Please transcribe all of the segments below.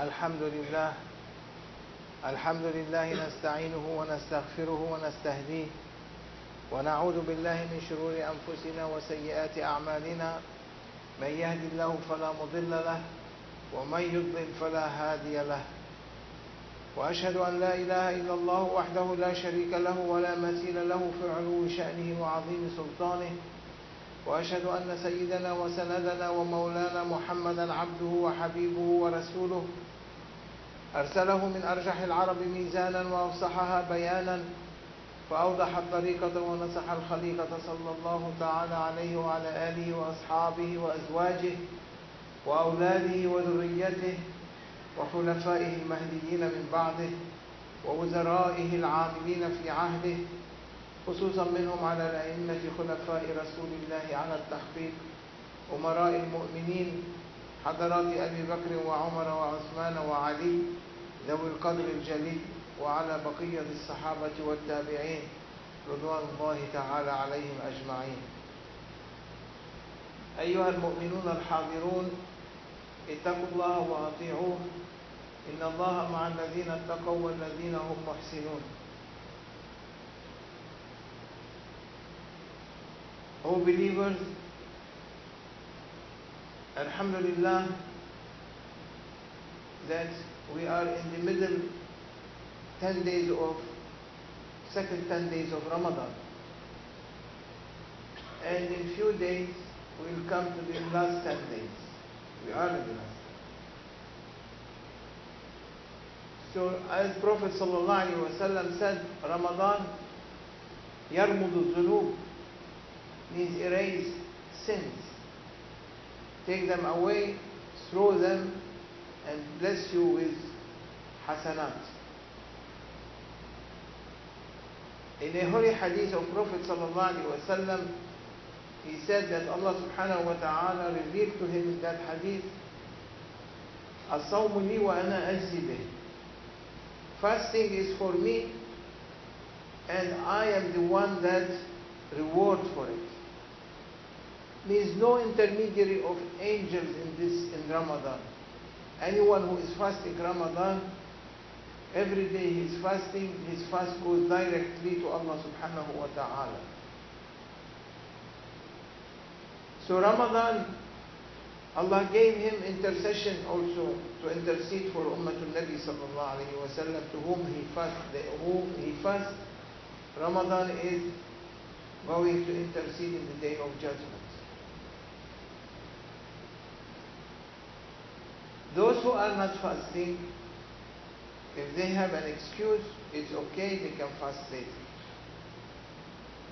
الحمد لله الحمد لله نستعينه ونستغفره ونستهديه ونعوذ بالله من شرور أنفسنا وسيئات أعمالنا. من يهد الله فلا مضل له ومن يضلل فلا هادي له. وأشهد أن لا إله إلا الله وحده لا شريك له ولا مثيل له في علو شأنه وعظيم سلطانه. وأشهد أن سيدنا وسندنا ومولانا محمدا عبده وحبيبه ورسوله. أرسله من أرجح العرب ميزانا وأفصحها بيانا فأوضح الطريقة ونصح الخليقة صلى الله تعالى عليه وعلى آله وأصحابه وأزواجه وأولاده وذريته وخلفائه المهديين من بعده ووزرائه العاملين في عهده خصوصا منهم على الأئمة خلفاء رسول الله على التحقيق أمراء المؤمنين حضرات أبي بكر وعمر وعثمان وعلي ذوي القدر الجليل وعلى بقية الصحابة والتابعين رضوان الله تعالى عليهم أجمعين. أيها المؤمنون الحاضرون اتقوا الله وأطيعوه. إن الله مع الذين اتقوا والذين هم محسنون. O believers, Alhamdulillah, that we are in the middle 10 days of, second 10 days of Ramadan. And in few days, we will come to the last 10 days. We are in the last. So as Prophet ﷺ said, Ramadan يرمض الذنوب means erase sins. Take them away, throw them, and bless you with hasanat. In a holy hadith of Prophet ﷺ, he said that Allah subhanahu wa ta'ala revealed to him in that hadith, الصوم لي وأنا أجزي به. Fasting is for me, and I am the one that rewards for it means no intermediary of angels in this in Ramadan. Anyone who is fasting Ramadan, every day he is fasting, his fast goes directly to Allah subhanahu wa ta'ala. So Ramadan, Allah gave him intercession also to intercede for Ummatul Nabi sallallahu alayhi wa sallam to whom he fast, whom he fast. Ramadan is going to intercede in the day of judgment. Those who are not fasting, if they have an excuse, it's okay, they can fast later.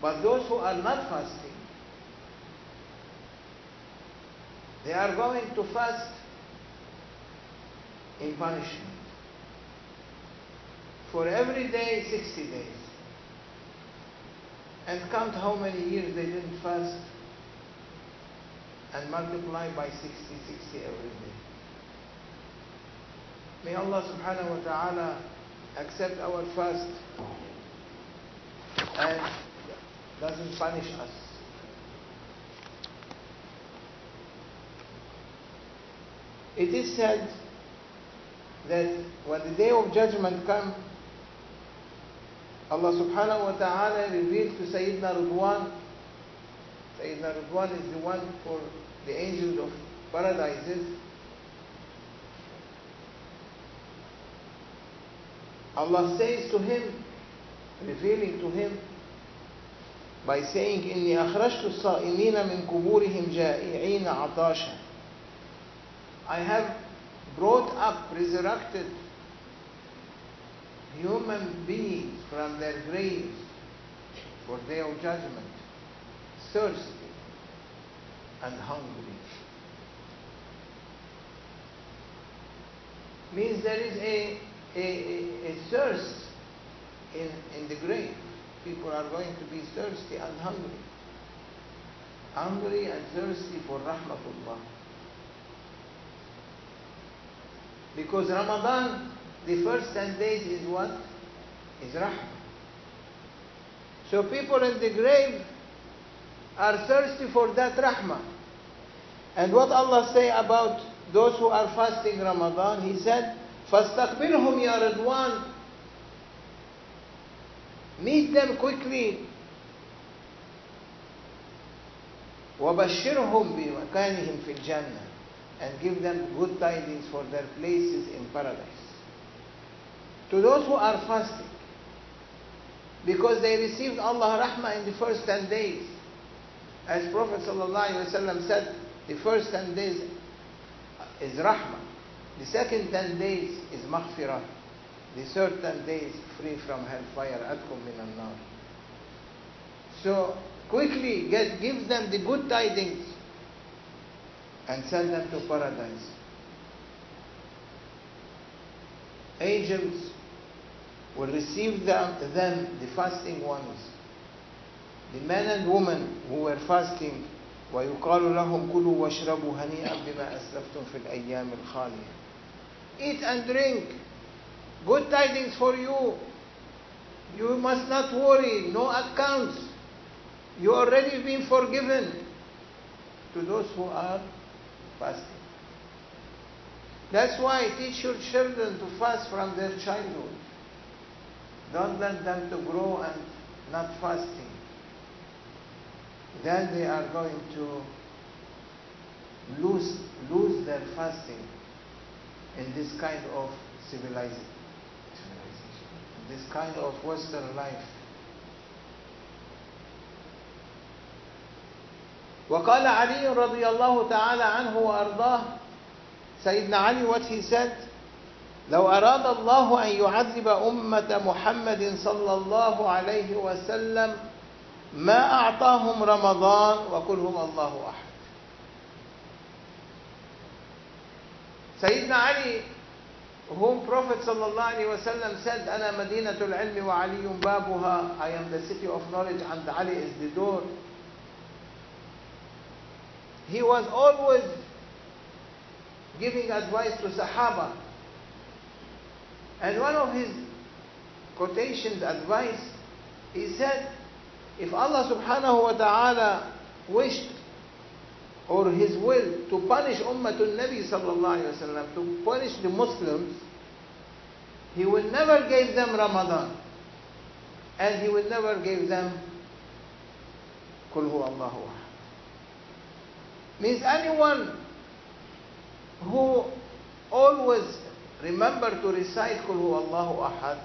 But those who are not fasting, they are going to fast in punishment. For every day, 60 days. And count how many years they didn't fast and multiply by 60, 60 every day. May Allah subhanahu wa ta'ala accept our fast and doesn't punish us. It is said that when the day of judgment comes, Allah subhanahu wa ta'ala reveals to Sayyidina Ridwan, Sayyidina Ridwan is the one for the angels of paradises, Allah says to him, revealing to him, by saying, إني أخرجت الصائمين من قبورهم جائعين عطاشا. I have brought up, resurrected human beings from their graves for day of judgment, thirsty and hungry. Means there is a a thirst in, in the grave. People are going to be thirsty and hungry. Hungry and thirsty for rahmatullah. Because Ramadan, the first 10 days is what? Is rahmah. So people in the grave are thirsty for that rahmah. And what Allah say about those who are fasting Ramadan, he said, فَاسْتَقْبِلْهُمْ يَا رِضْوَانِ Meet them quickly. وَبَشِّرْهُمْ بِمَكَانِهِمْ فِي الْجَنَّةِ And give them good tidings for their places in paradise. To those who are fasting, because they received Allah Rahmah in the first 10 days. As Prophet ﷺ said, the first 10 days is Rahmah. The second 10 days is Maghfirah. The third 10 days free from hellfire. Adkum min nar. So quickly get, give them the good tidings and send them to paradise. Angels will receive them, them, the fasting ones, the men and women who were fasting, ويقال لهم كلوا واشربوا هنيئا بما أسلفتم في الأيام الخالية. Eat and drink. Good tidings for you. You must not worry. No accounts. You already been forgiven to those who are fasting. That's why teach your children to fast from their childhood. Don't let them to grow and not fasting. Then they are going to lose, lose their fasting in this kind of civilization, this kind of Western life. وقال علي رضي الله تعالى عنه وأرضاه سيدنا علي what he said لو أراد الله أن يعذب أمة محمد صلى الله عليه وسلم ما أعطاهم رمضان وكلهم الله أحد Sayyidina Ali, whom Prophet ﷺ said, Ana Madinatul Ilmi I am the city of knowledge and Ali is the door. He was always giving advice to Sahaba. And one of his quotations, advice, he said, if Allah subhanahu wa ta'ala wished or his will to punish Ummatul Nabi sallallahu alayhi wasallam, to punish the Muslims, he will never give them Ramadan. And he will never give them Kul huwa Allahu. Means anyone who always remember to recite Kul huwa Allahu ahad,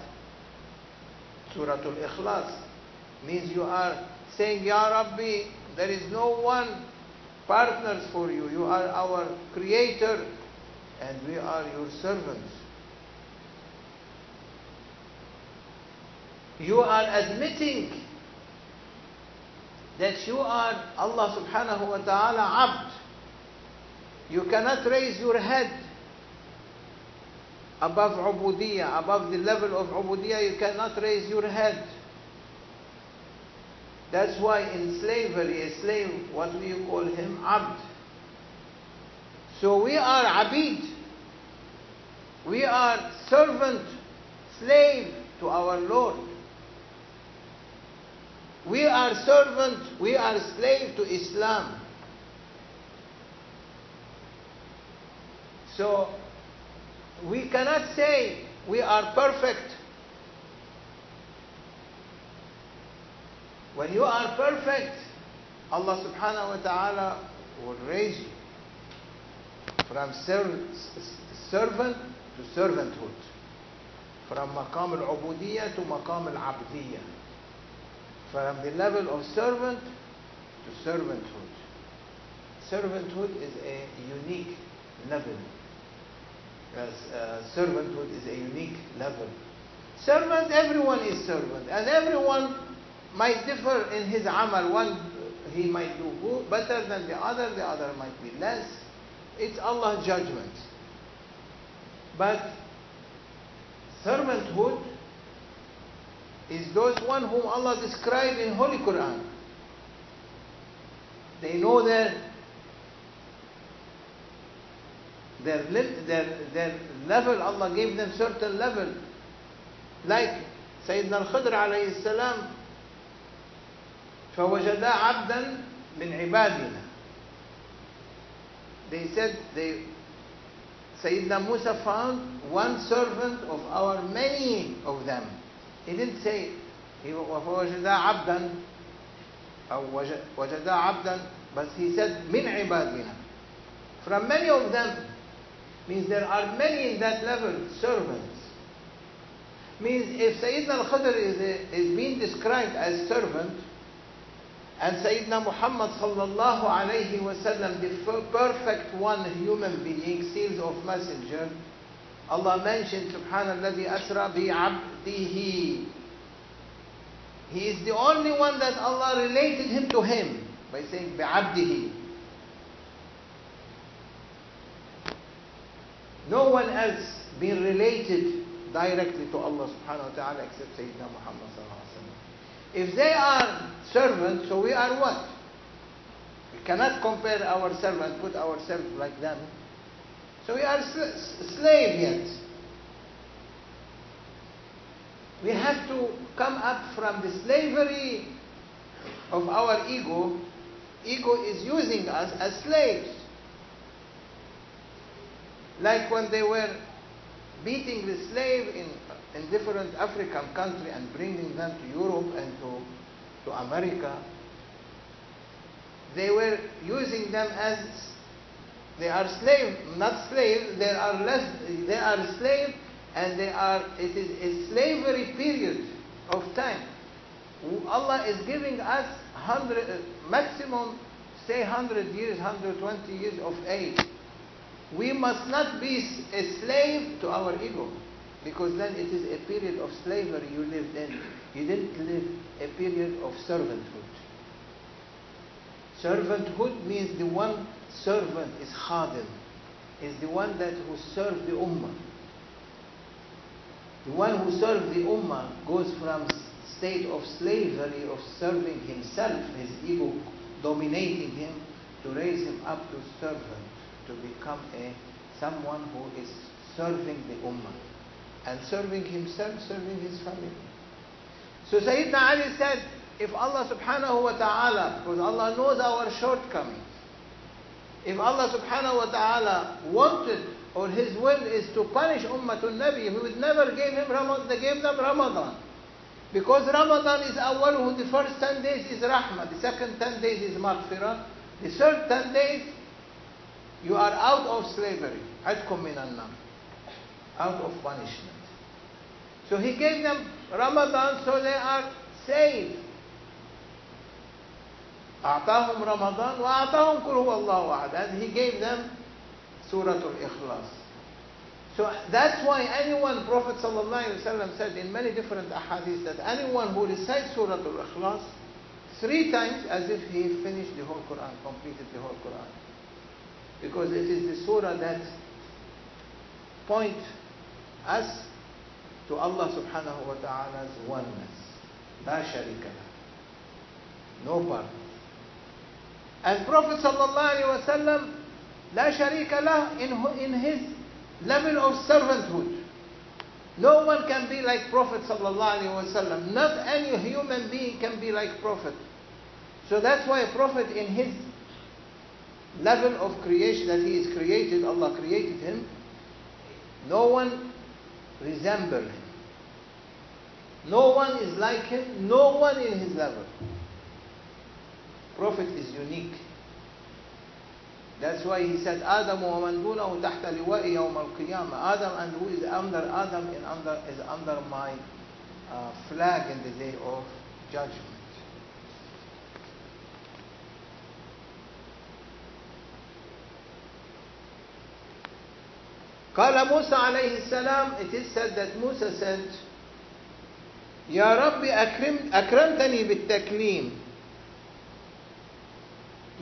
Suratul Ikhlas, means you are saying, Ya Rabbi, there is no one partners for you. You are our creator and we are your servants. You are admitting that you are Allah subhanahu wa ta'ala abd. You cannot raise your head above ubudiyah, above the level of ubudiyah, you cannot raise your head. That's why in slavery, a slave, what do you call him? Abd. So we are abid. We are servant, slave to our Lord. We are servant, we are slave to Islam. So we cannot say we are perfect. When you are perfect, Allah subhanahu wa ta'ala will raise you from servant to servanthood. From maqam al-ubudiyya to maqam al-abdiyya. From the level of servant to servanthood. Servanthood is a unique level. Yes, uh, servanthood is a unique level. Servant, everyone is servant, and everyone might differ in his amal. One he might do better than the other, the other might be less. It's Allah's judgment. But servanthood is those one whom Allah described in Holy Quran. They know their their, their, their level, Allah gave them certain level. Like Sayyidina al-Khidr alayhi salam, فوجدا عبدا من عبادنا. They said they Sayyidina Musa found one servant of our many of them. He didn't say وَوَجَدَا عَبْدًا أو وَجَدَا عَبْدًا but he said مِنْ عِبَادِنَا From many of them means there are many in that level servants. Means if Sayyidina al-Khidr is, is being described as servant, and Sayyidina Muhammad sallallahu alayhi wasallam, the perfect one human being, seals of messenger, Allah mentioned Subhanallah asra bi abdihi. He is the only one that Allah related him to him by saying bi abdihi. No one else been related directly to Allah subhanahu wa ta'ala except Sayyidina Muhammad sallallahu. If they are servants, so we are what? We cannot compare ourselves and put ourselves like them. So we are sl- yet. We have to come up from the slavery of our ego. Ego is using us as slaves. Like when they were beating the slave in, in different African countries and bringing them to Europe and to, to America, they were using them as they are slave, not slave, they are less, they are slave and they are, it is a slavery period of time. Allah is giving us 100, maximum, say 100 years, 120 years of age. We must not be a slave to our ego because then it is a period of slavery you lived in. You didn't live a period of servanthood. Servanthood means the one servant is khadim, is the one that who serves the ummah. The one who serves the ummah goes from state of slavery of serving himself, his ego dominating him, to raise him up to servant, to become a someone who is serving the ummah and serving himself, serving his family. So Sayyidina Ali said, if Allah subhanahu wa ta'ala, because Allah knows our shortcomings, if Allah subhanahu wa ta'ala wanted or His will is to punish Ummatul Nabi, He would never give him Ramadan, they gave them Ramadan. Because Ramadan is awwaluhu, the first 10 days is rahmah, the second 10 days is maghfirah, the third 10 days you are out of slavery, عتكم من النار, out of punishment. So He gave them Ramadan so they are saved. أعطاهم رمضان وأعطاهم قل هو الله أحد and he gave them Surah Al-Ikhlas so that's why anyone Prophet ﷺ said in many different ahadith that anyone who recites Surah Al-Ikhlas three times as if he finished the whole Quran completed the whole Quran because it is the surah that point us to Allah subhanahu wa ta'ala's oneness. La sharika No partner. And Prophet sallallahu alaihi wasallam, la sharika lah in, in his level of servanthood. No one can be like Prophet sallallahu alaihi wasallam. Not any human being can be like Prophet. So that's why Prophet in his level of creation that he is created, Allah created him, no one resembles him. No one is like him, no one in his level. Prophet is unique. That's why he said, Adam ومن دونه تحت لوائي يوم القيامة. Adam and who is under Adam in under, is under my uh, flag in the day of judgment. قال موسى عليه السلام it is said that Musa said يا رب أكرم أكرمتني بالتكليم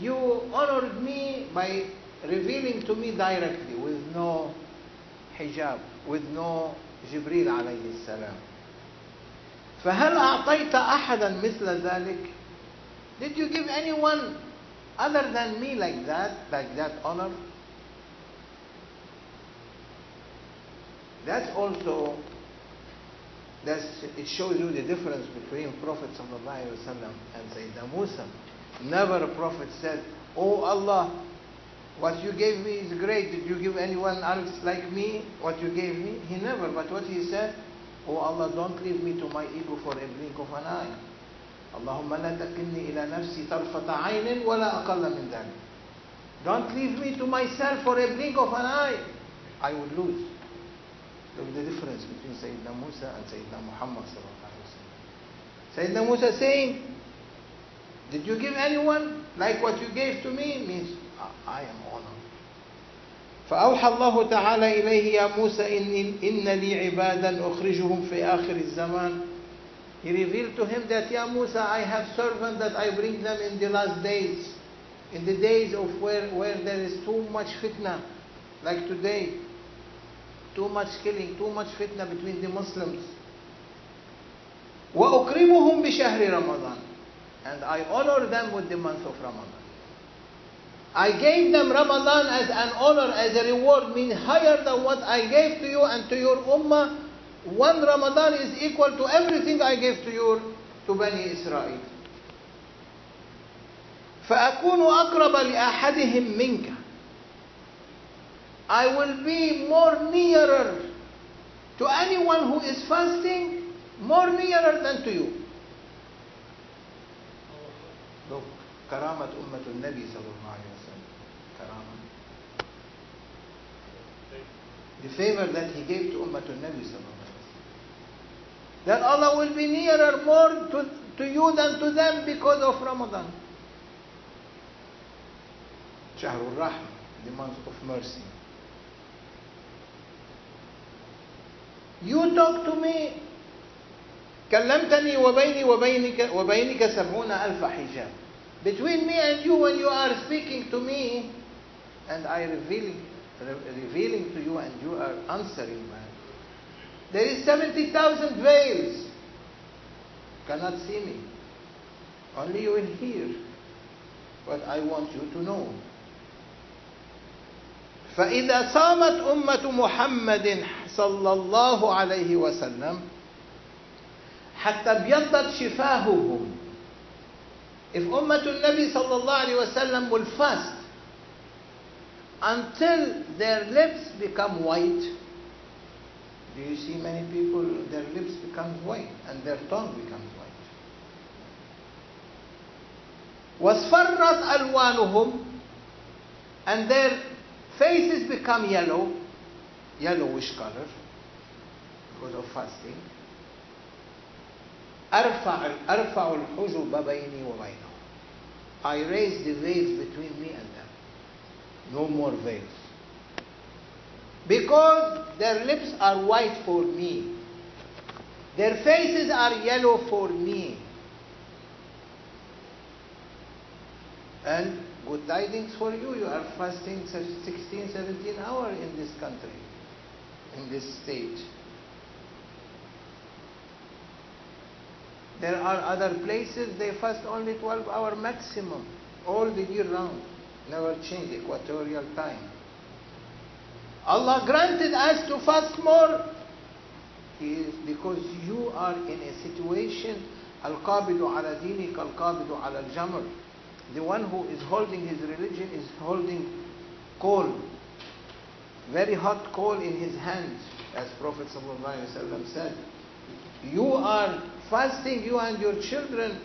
you honored me by revealing to me directly with no hijab, with no Jibril عليه السلام. فهل أعطيت أحدا مثل ذلك? Did you give anyone other than me like that, like that honor? That's also, that's, it shows you the difference between Prophet ﷺ and Sayyidina Musa. Never a prophet said, Oh Allah, What you gave me is great. Did you give anyone else like me what you gave me? He never. But what he said, Oh Allah, don't leave me to my ego for a blink of an eye. اللهم لا تكلني إلى نفسي طرفة عين ولا أقل من ذلك. Don't leave me to myself for a blink of an eye. I would lose. Look at the difference between Sayyidina Musa and Sayyidina Muhammad Sayyidina Musa saying, did you give anyone like what you gave to me? Means I am honored. فأوحى الله تعالى إليه يا موسى إن, إن لي عبادا أخرجهم في آخر الزمان He revealed to him that, Ya Musa, I have servants that I bring them in the last days, in the days of where, where there is too much fitna, like today, too much killing, too much fitna between the Muslims. وأكرمهم بشهر رمضان and I honor them with the month of Ramadan. I gave them Ramadan as an honor, as a reward, mean higher than what I gave to you and to your ummah. One Ramadan is equal to everything I gave to your to Bani Israel. فأكون أقرب لأحدهم منك. I will be more nearer to anyone who is fasting, more nearer than to you. Look, كرامة أمة النبي صلى الله عليه وسلم. كرامة. The favor that he gave to Ummah al-Nabi صلى الله عليه وسلم. That Allah will be nearer more to, to you than to them because of Ramadan. شهر الرحمة, the month of mercy. You talk to me كلمتني وبيني وبينك وبينك سبعون ألف حجاب between me and you when you are speaking to me and I revealing revealing to you and you are answering back there is 70,000 veils cannot see me only you will hear but I want you to know فإذا صامت أمة محمد صلى الله عليه وسلم حتى ابيضت شفاههم if أمة النبي صلى الله عليه وسلم will fast until their lips become white do you see many people their lips become white and their tongue becomes white واصفرت ألوانهم and their faces become yellow yellowish color because of fasting أرفع أرفع الحجب بيني وبينهم I raise the veils between me and them no more veils because their lips are white for me their faces are yellow for me and good tidings for you. You are fasting 16 17 hours in this country in this state. There are other places they fast only 12 hour maximum, all the year round, never change equatorial time. Allah granted us to fast more. Is because you are in a situation the one who is holding his religion is holding coal very hot coal in his hands as prophet said you are fasting you and your children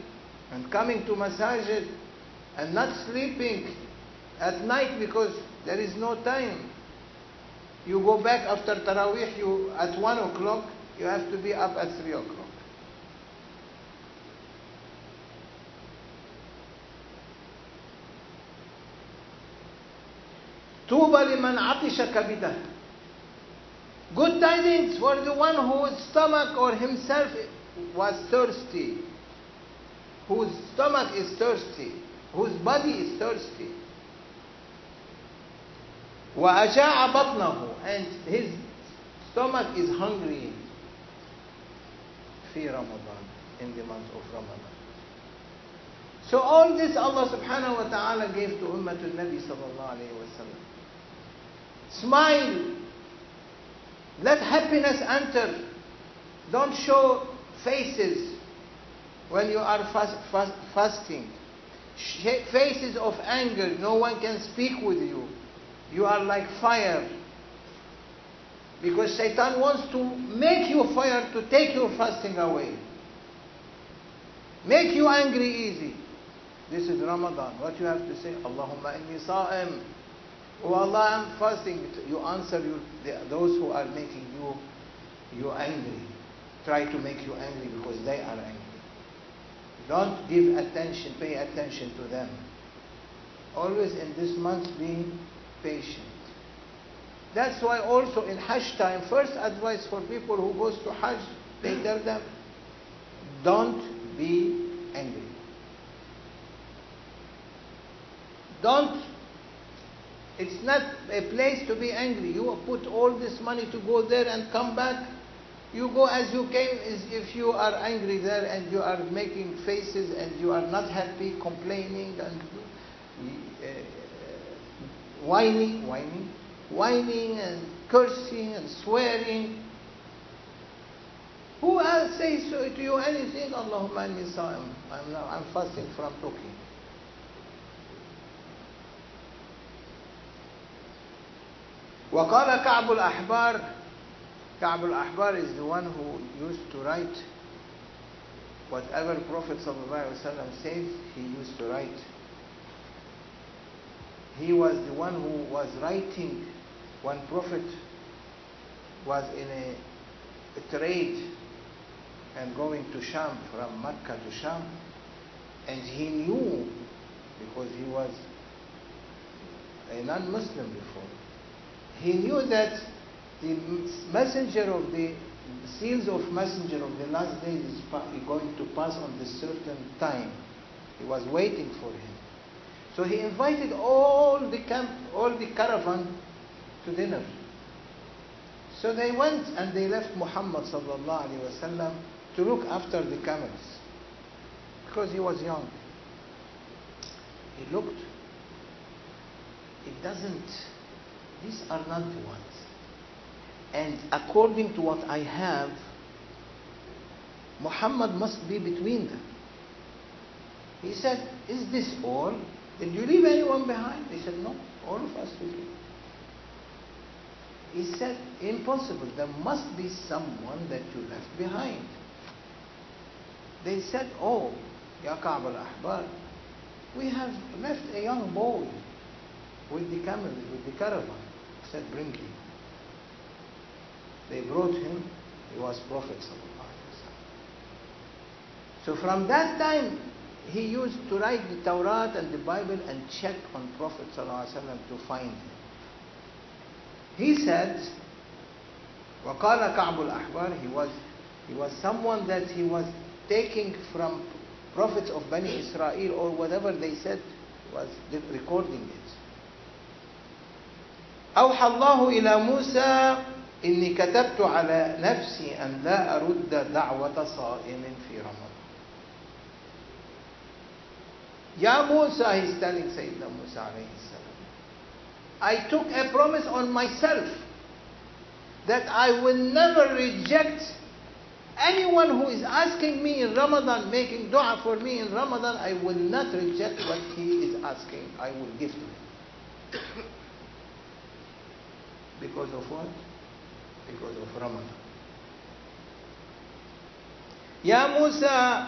and coming to masajid and not sleeping at night because there is no time. You go back after Taraweeh, you at 1 o'clock, you have to be up at 3 o'clock. طوبى لمن عطش كبده Good tidings for the one whose stomach or himself was thirsty, whose stomach is thirsty, whose body is thirsty. وأجاع بطنه and his stomach is hungry في رمضان in the month of Ramadan. So all this Allah subhanahu wa ta'ala gave to Ummatul Nabi sallallahu alayhi wa sallam. Smile. Let happiness enter. Don't show faces when you are fast, fast, fasting. Faces of anger. No one can speak with you. You are like fire. Because Satan wants to make you fire to take your fasting away. Make you angry easy. This is Ramadan. What you have to say? Allahumma inni sa'im. Oh Allah, I'm fasting. You answer you, those who are making you, you angry. Try to make you angry because they are angry. Don't give attention, pay attention to them. Always in this month be patient. That's why also in Hajj time, first advice for people who goes to Hajj, they mm. tell them, don't be angry. Don't, it's not a place to be angry. You put all this money to go there and come back. You go as you came if you are angry there and you are making faces and you are not happy, complaining and uh, whining, whining, whining and cursing and swearing. Who else says to you anything? Allahumma anni. I'm I'm fasting from talking. وقال كعب الأحبار كعب الأحبار is the one who used to write whatever Prophet ﷺ says, he used to write. He was the one who was writing when Prophet was in a, a trade and going to Sham from Mecca to Sham and he knew because he was a non-Muslim before he knew that the messenger of the seals of messenger of the last days is going to pass on this certain time. He was waiting for him. So he invited all the camp, all the caravan to dinner. So they went and they left Muhammad sallallahu to look after the camels because he was young. He looked. It doesn't these are not the ones. And according to what I have, Muhammad must be between them. He said, Is this all? Did you leave anyone behind? They said, No, all of us will leave. He said, Impossible. There must be someone that you left behind. They said, Oh, Ya Ka'b al-Ahbar, we have left a young boy with the camel, with the caravan. He said, bring him. They brought him. He was Prophet So from that time, he used to write the Torah and the Bible and check on Prophet to find him. He said, وقال كعب الأحبار he was, he was someone that he was taking from prophets of Bani Israel or whatever they said, was recording it. أوحى الله إلى موسى إني كتبت على نفسي أن لا أرد دعوة صائم في رمضان يا موسى he's telling Sayyidina Musa عليه السلام I took a promise on myself that I will never reject anyone who is asking me in Ramadan, making dua for me in Ramadan, I will not reject what he is asking. I will give to him. Because of what? Because of Ramadan. يا موسى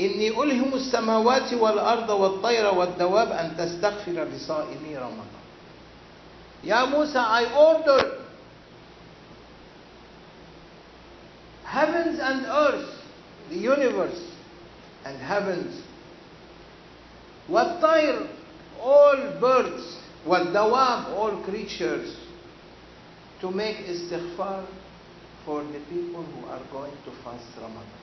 إني ألهم السماوات والأرض والطير والدواب أن تستغفر لصائمي رمضان. يا موسى I order heavens and earth, the universe and heavens, والطير, all birds, والدواب, all creatures, to make istighfar for the people who are going to fast Ramadan.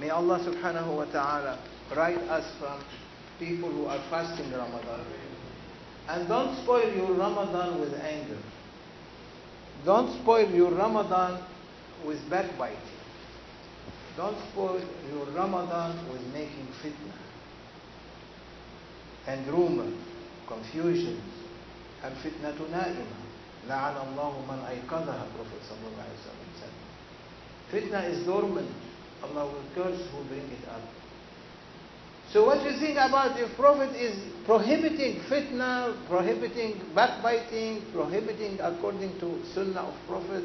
May Allah subhanahu wa ta'ala write us from people who are fasting Ramadan. And don't spoil your Ramadan with anger. Don't spoil your Ramadan with backbiting. Don't spoil your Ramadan with making fitna and rumor, confusions, الفتنة نائمة لعن الله من أيقظها Prophet صلى الله عليه وسلم said Fitna is dormant Allah will curse who bring it up So what do you think about if Prophet is prohibiting fitna, prohibiting backbiting, prohibiting according to Sunnah of Prophet?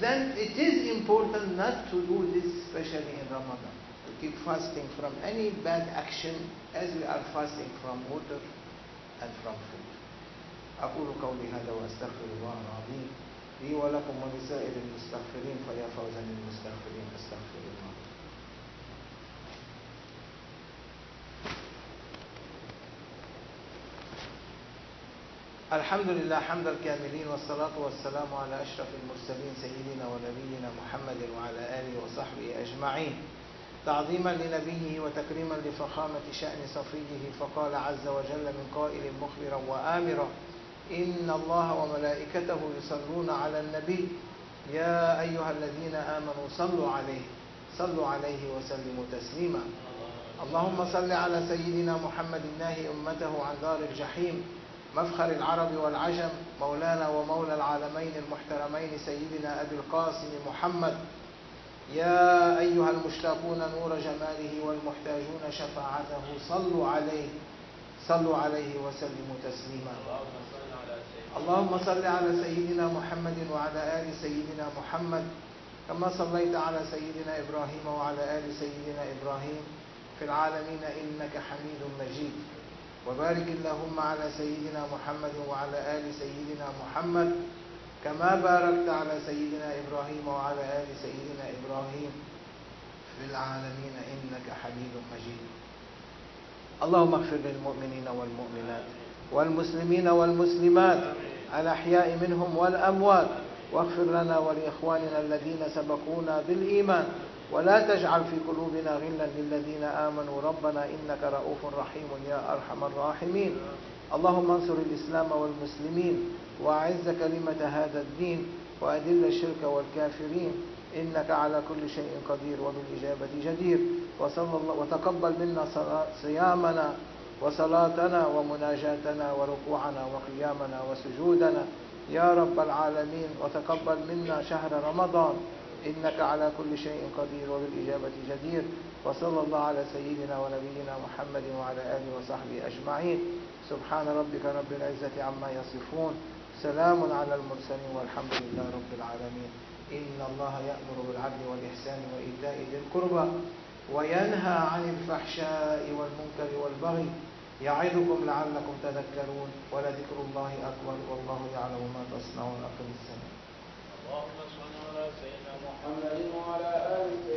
Then it is important not to do this, especially in Ramadan. To keep fasting from any bad action as we are fasting from water food. أقول قولي هذا وأستغفر الله العظيم لي ولكم ولسائر المستغفرين فيا فوزا للمستغفرين أستغفر الله الحمد لله حمد الكاملين والصلاة والسلام على أشرف المرسلين سيدنا ونبينا محمد وعلى آله وصحبه أجمعين تعظيما لنبيه وتكريما لفخامة شأن صفيه فقال عز وجل من قائل مخبرا وآمرا إن الله وملائكته يصلون على النبي. يا أيها الذين آمنوا صلوا عليه صلوا عليه وسلموا تسليما. اللهم صل على سيدنا محمد الناهي أمته عن دار الجحيم مفخر العرب والعجم مولانا ومولى العالمين المحترمين سيدنا أبي القاسم محمد يا أيها المشتاقون نور جماله والمحتاجون شفاعته صلوا عليه صلوا عليه وسلموا تسليما. اللهم صل على سيدنا محمد وعلى آل سيدنا محمد كما صليت على سيدنا إبراهيم وعلى آل سيدنا إبراهيم في العالمين إنك حميد مجيد. وبارك اللهم على سيدنا محمد وعلى آل سيدنا محمد كما باركت على سيدنا إبراهيم وعلى آل سيدنا إبراهيم في العالمين إنك حميد مجيد. اللهم اغفر للمؤمنين والمؤمنات والمسلمين والمسلمات الأحياء منهم والأموات واغفر لنا ولإخواننا الذين سبقونا بالإيمان. ولا تجعل في قلوبنا غلا للذين آمنوا. ربنا إنك رؤوف رحيم يا أرحم الراحمين. اللهم انصر الإسلام والمسلمين وأعز كلمة هذا الدين وأذل الشرك والكافرين. إنك على كل شيء قدير وبالإجابة جدير. وصلى الله وتقبل منا صيامنا وصلاتنا ومناجاتنا وركوعنا وقيامنا وسجودنا. يا رب العالمين وتقبل منا شهر رمضان. إنك على كل شيء قدير وبالإجابة جدير. وصلى الله على سيدنا ونبينا محمد وعلى آله وصحبه أجمعين. سبحان ربك رب العزة عما يصفون. سلام على المرسلين والحمد لله رب العالمين. إن الله يأمر بالعدل والإحسان وإيتاء ذي القربى وينهى عن الفحشاء والمنكر والبغي. يعظكم لعلكم تذكرون. ولذكر الله أكبر والله يعلم ما تصنعون. أقم السلام. ومن على آله